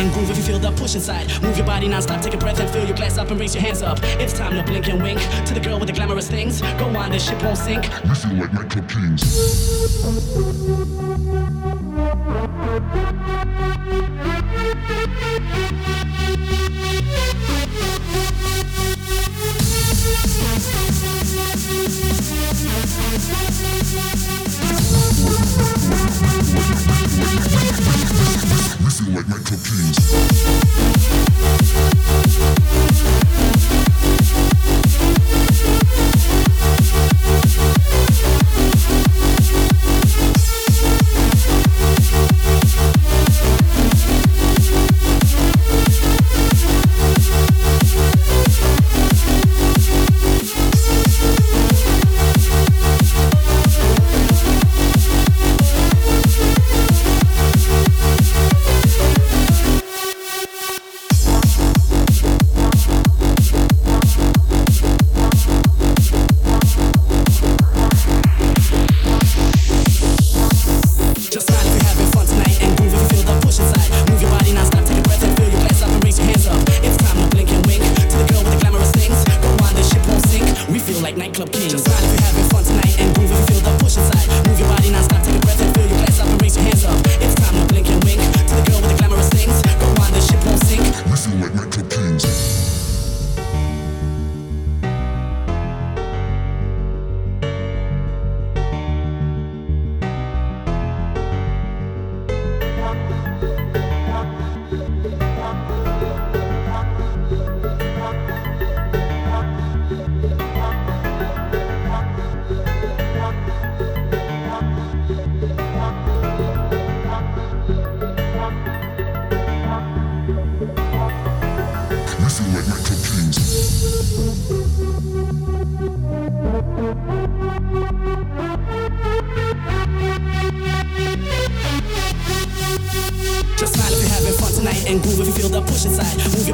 and groove if you feel the push inside. Move your body non-stop, take a breath and fill your glass up and raise your hands up. It's time to blink and wink to the girl with the glamorous things. Go on, this ship won't sink. We feel like nightclub kings. We feel like nightclub kings.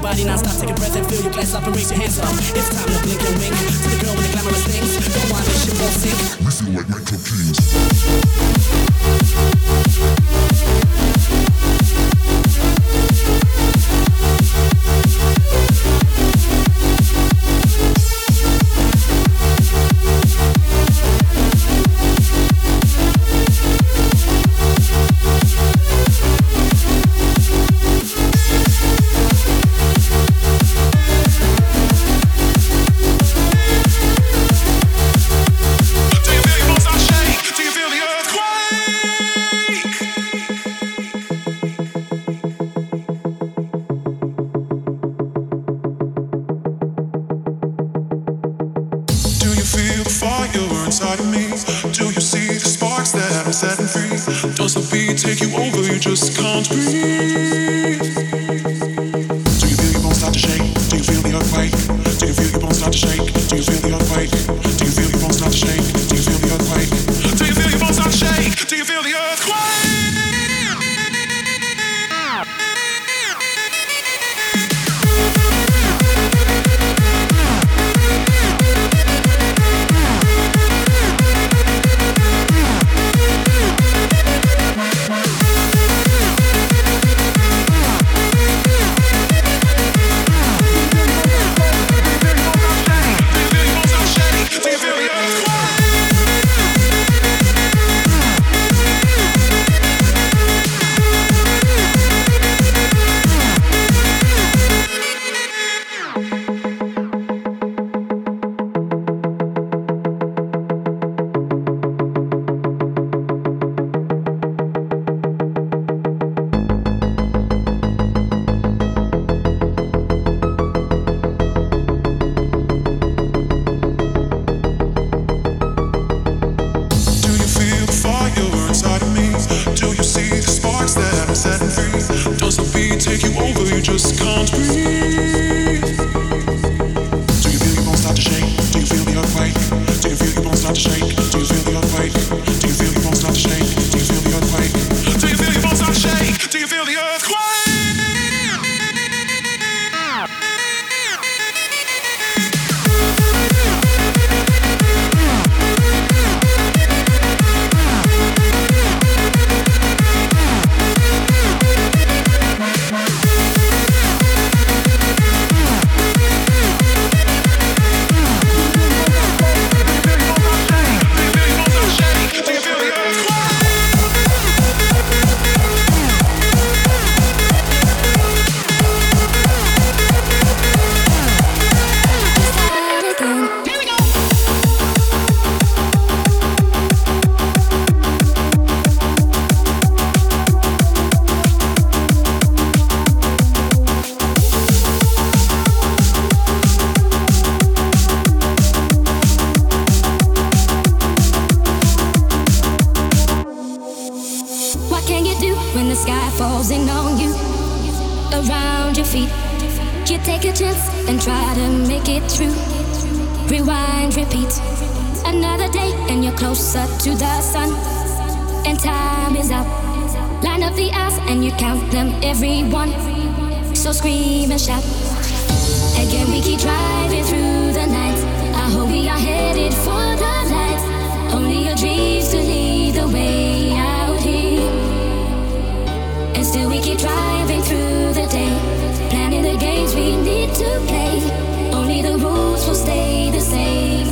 body non-stop Take a breath and fill your glass up and raise your hands up. It's time to blink and wink To the girl with the glamorous things. Don't one this ship won't sink. We feel like nightclub kings sky falls in on you, around your feet. You take a chance and try to make it through. Rewind, repeat. Another day, and you're closer to the sun. And time is up. Line up the eyes, and you count them, every one. So scream and shout. Again, we keep driving through the night. I hope we are headed for. Still we keep driving through the day, planning the games we need to play. Only the rules will stay the same.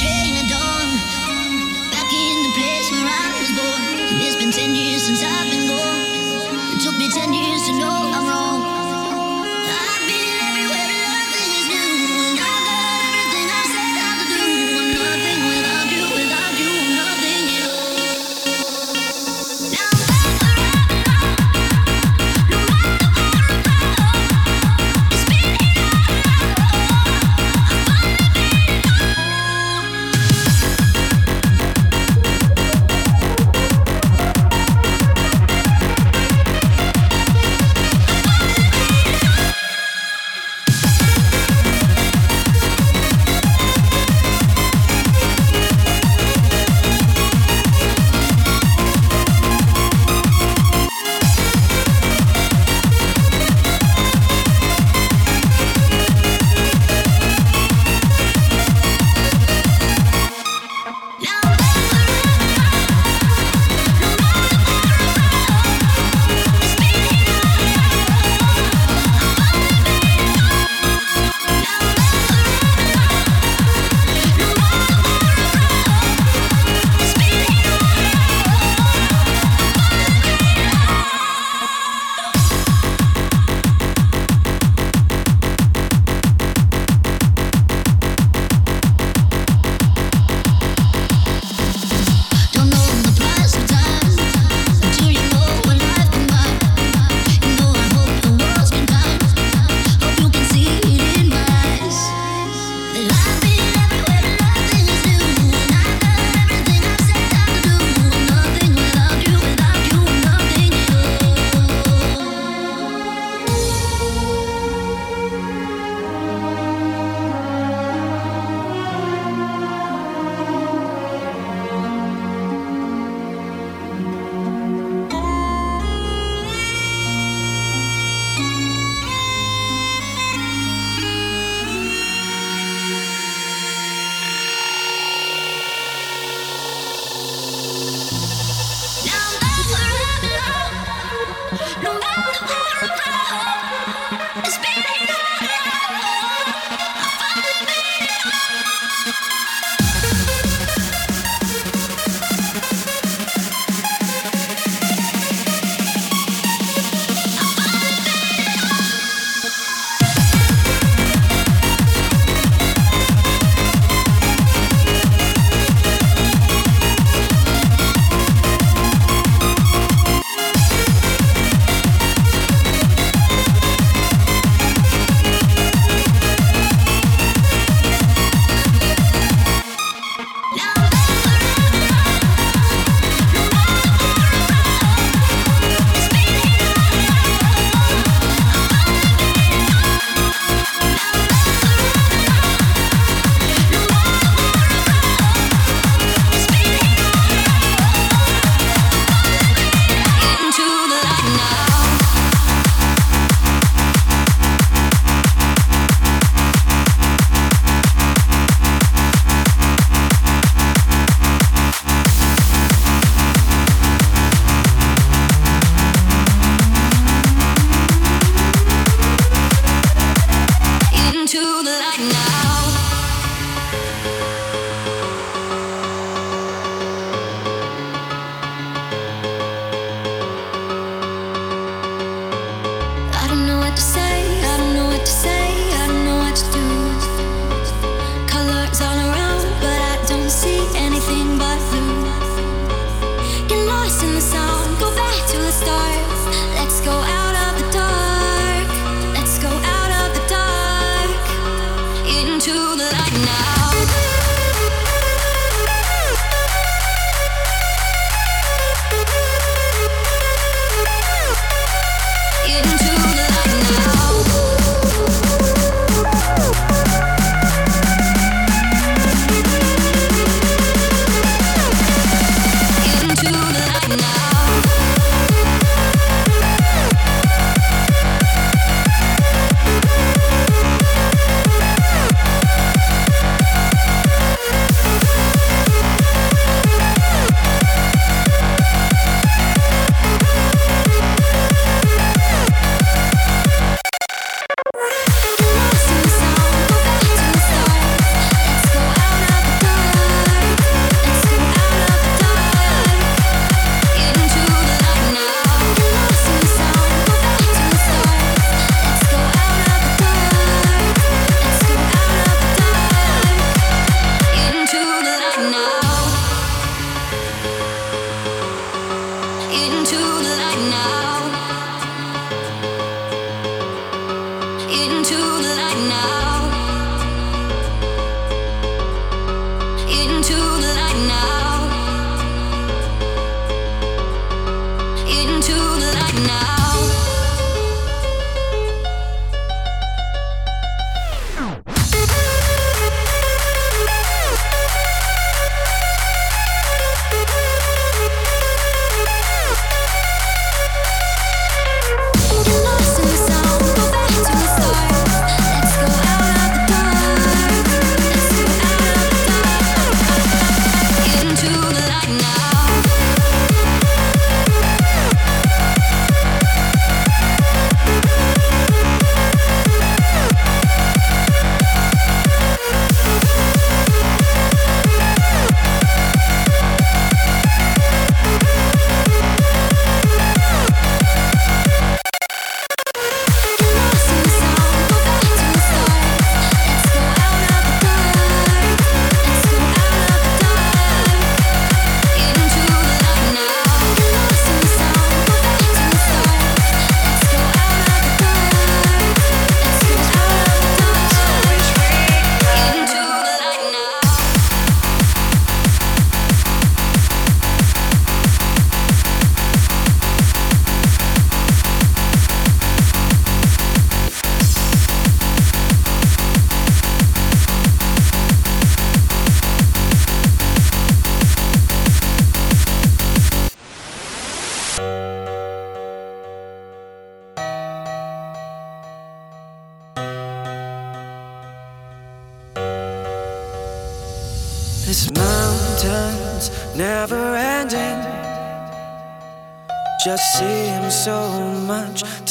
change.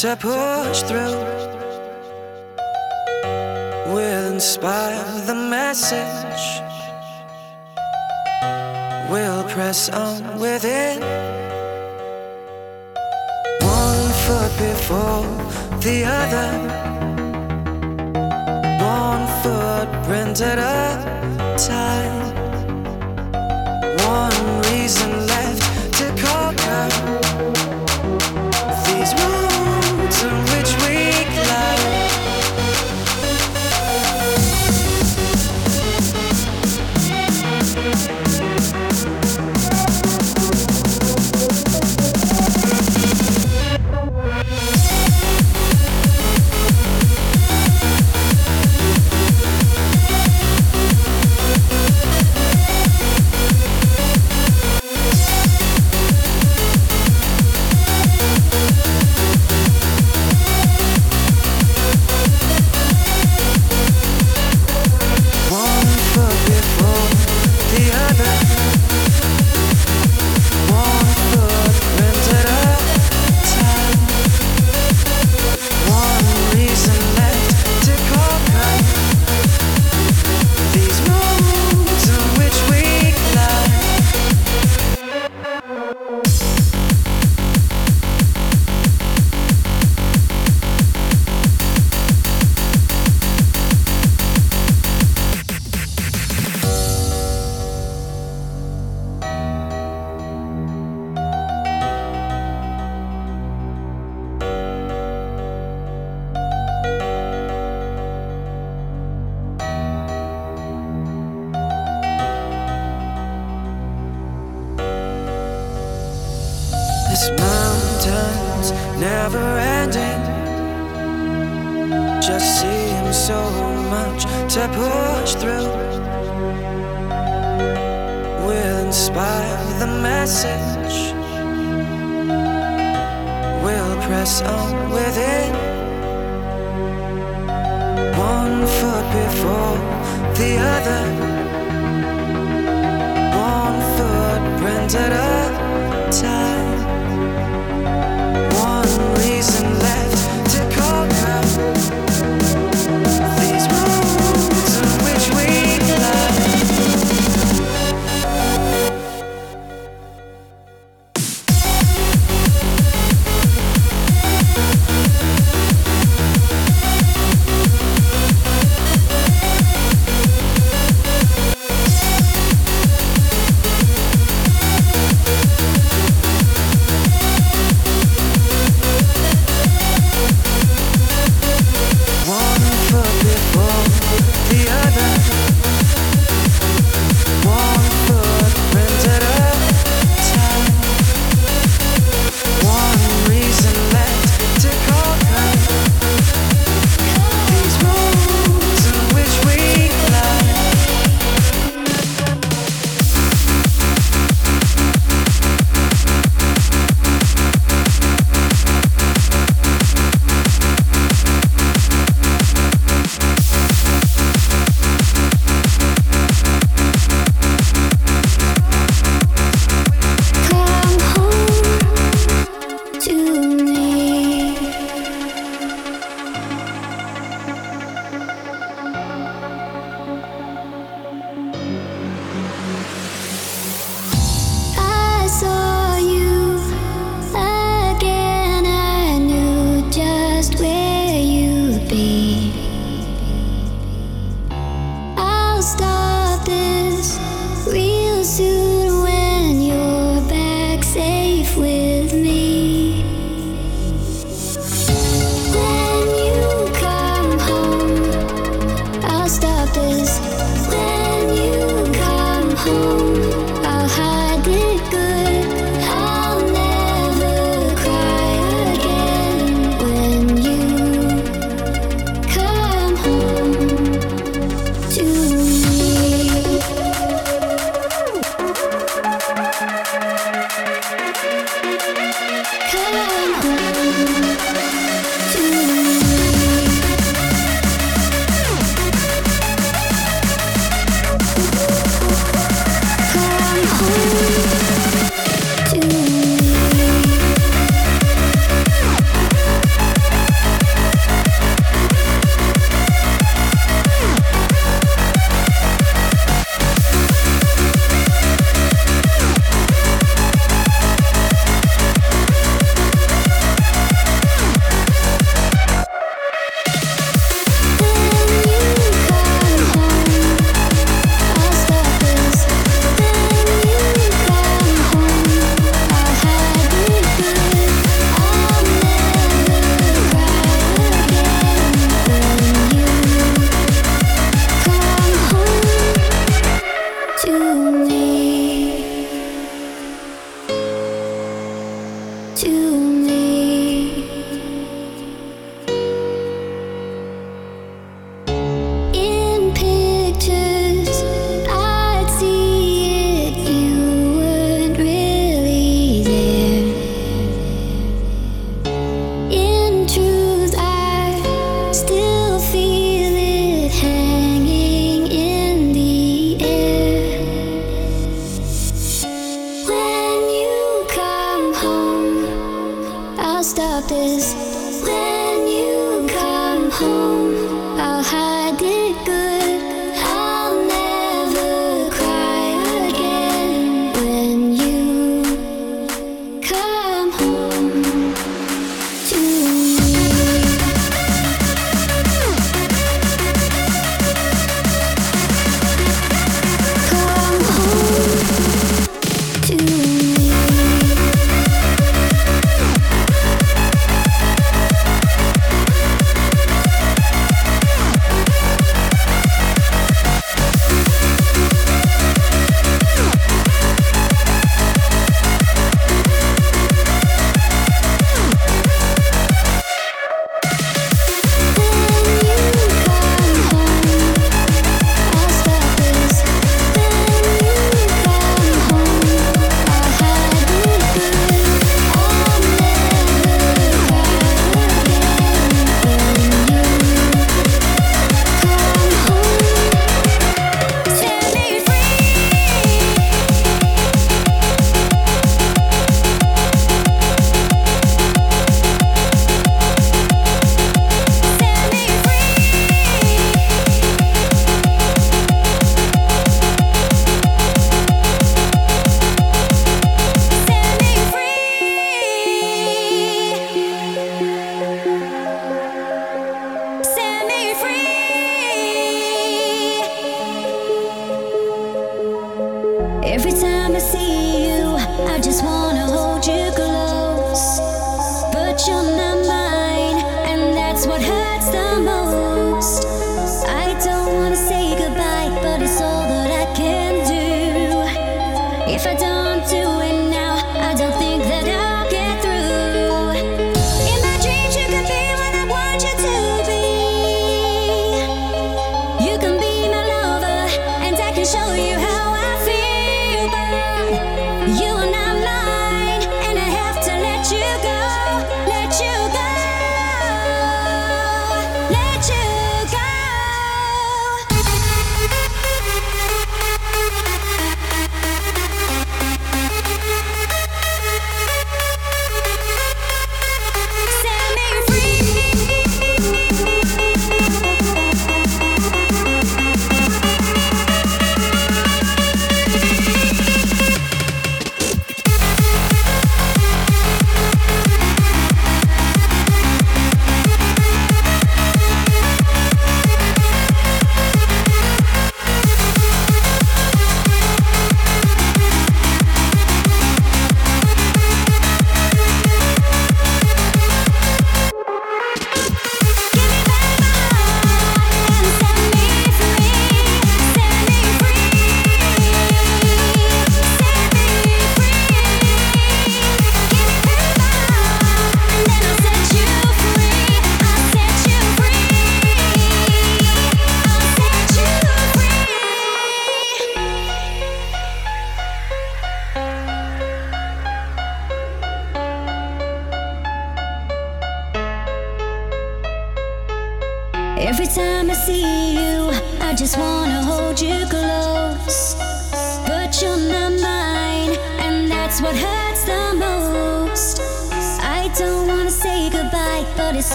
To push through We'll inspire the message. We'll press on within. One foot before the other. One footprint at a time. just seems so much to push through. We'll inspire the message. We'll press on with it. One foot before the other. One footprint at a time.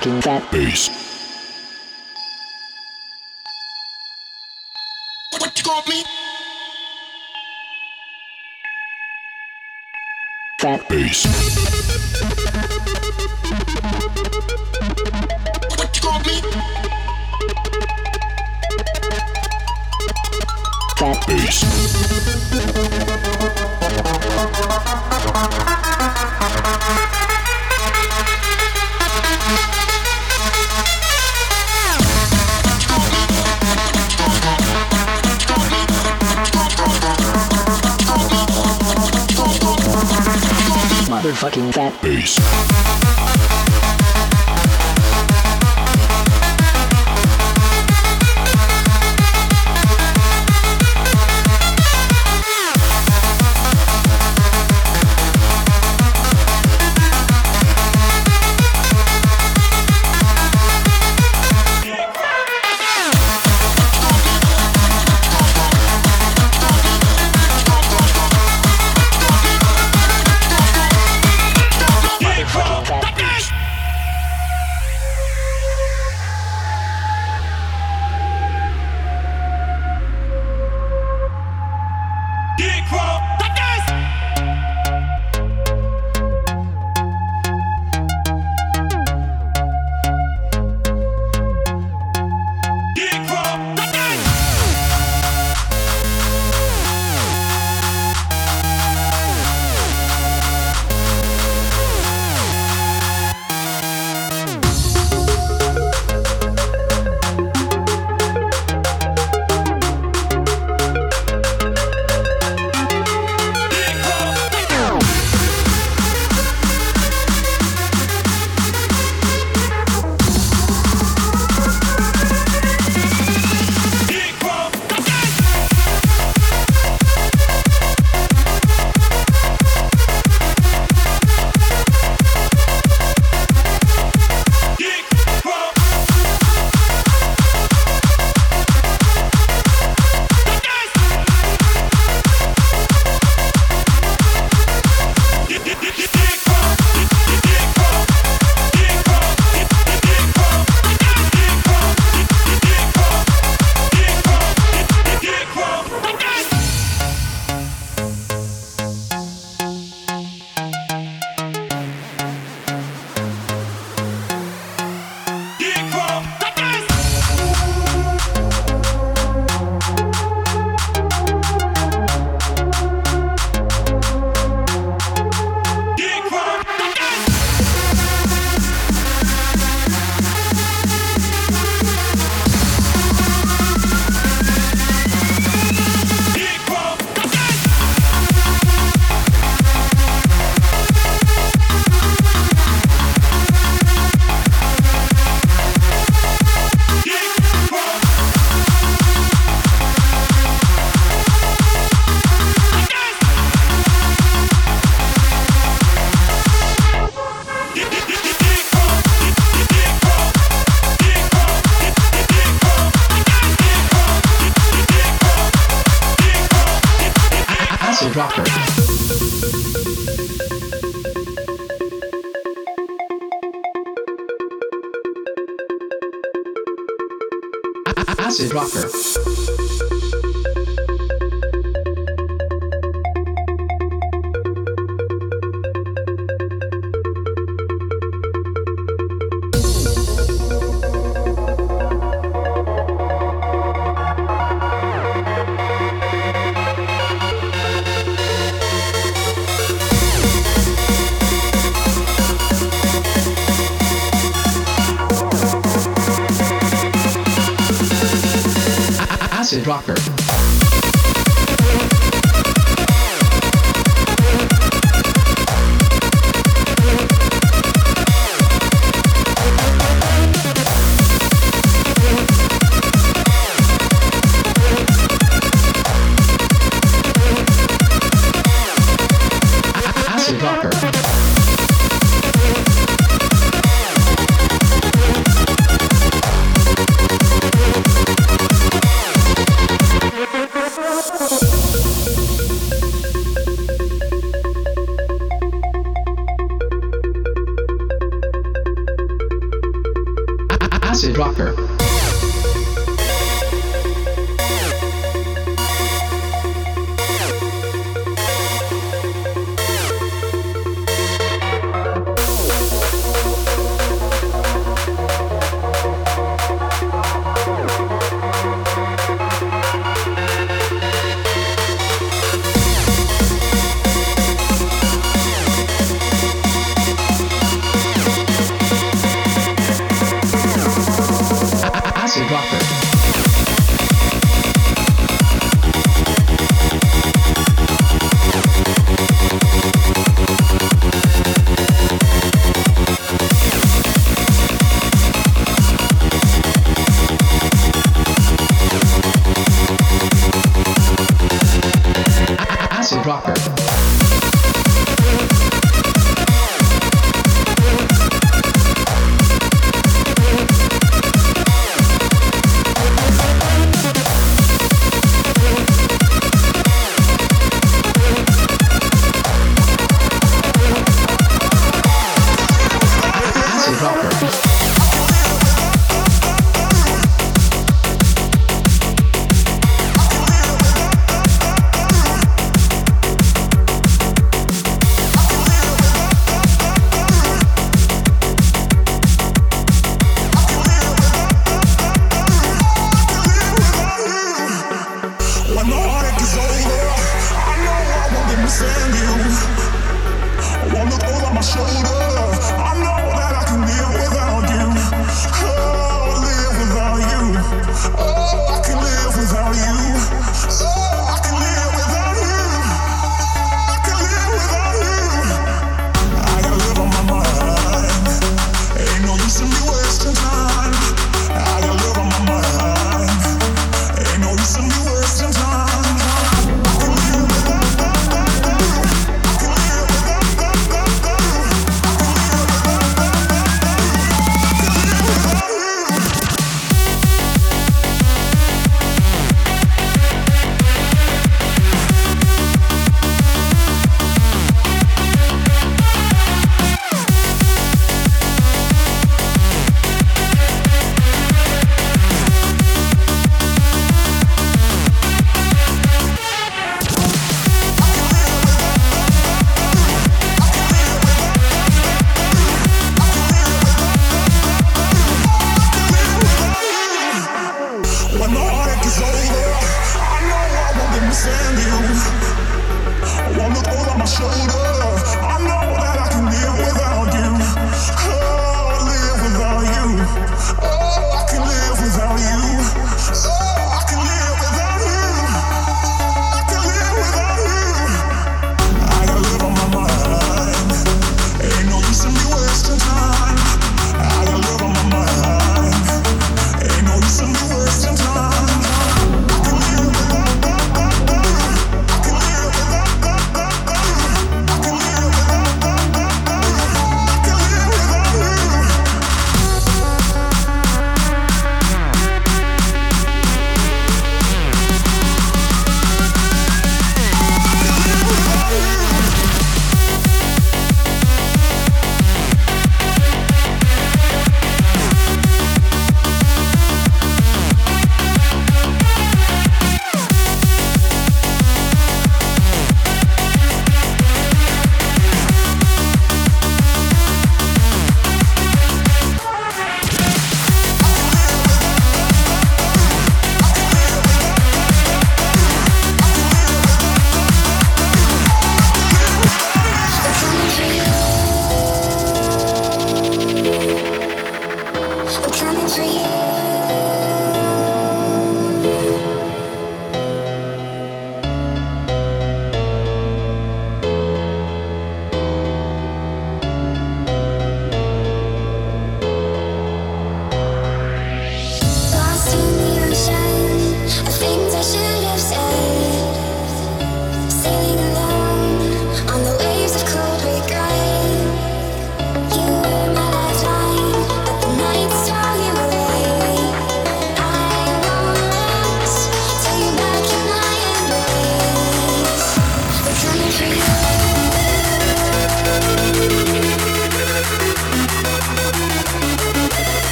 fucking fat bass. What you call me? Fat bass. What you call me? Fat bass. motherfucking fat bass.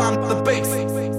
Space, the space.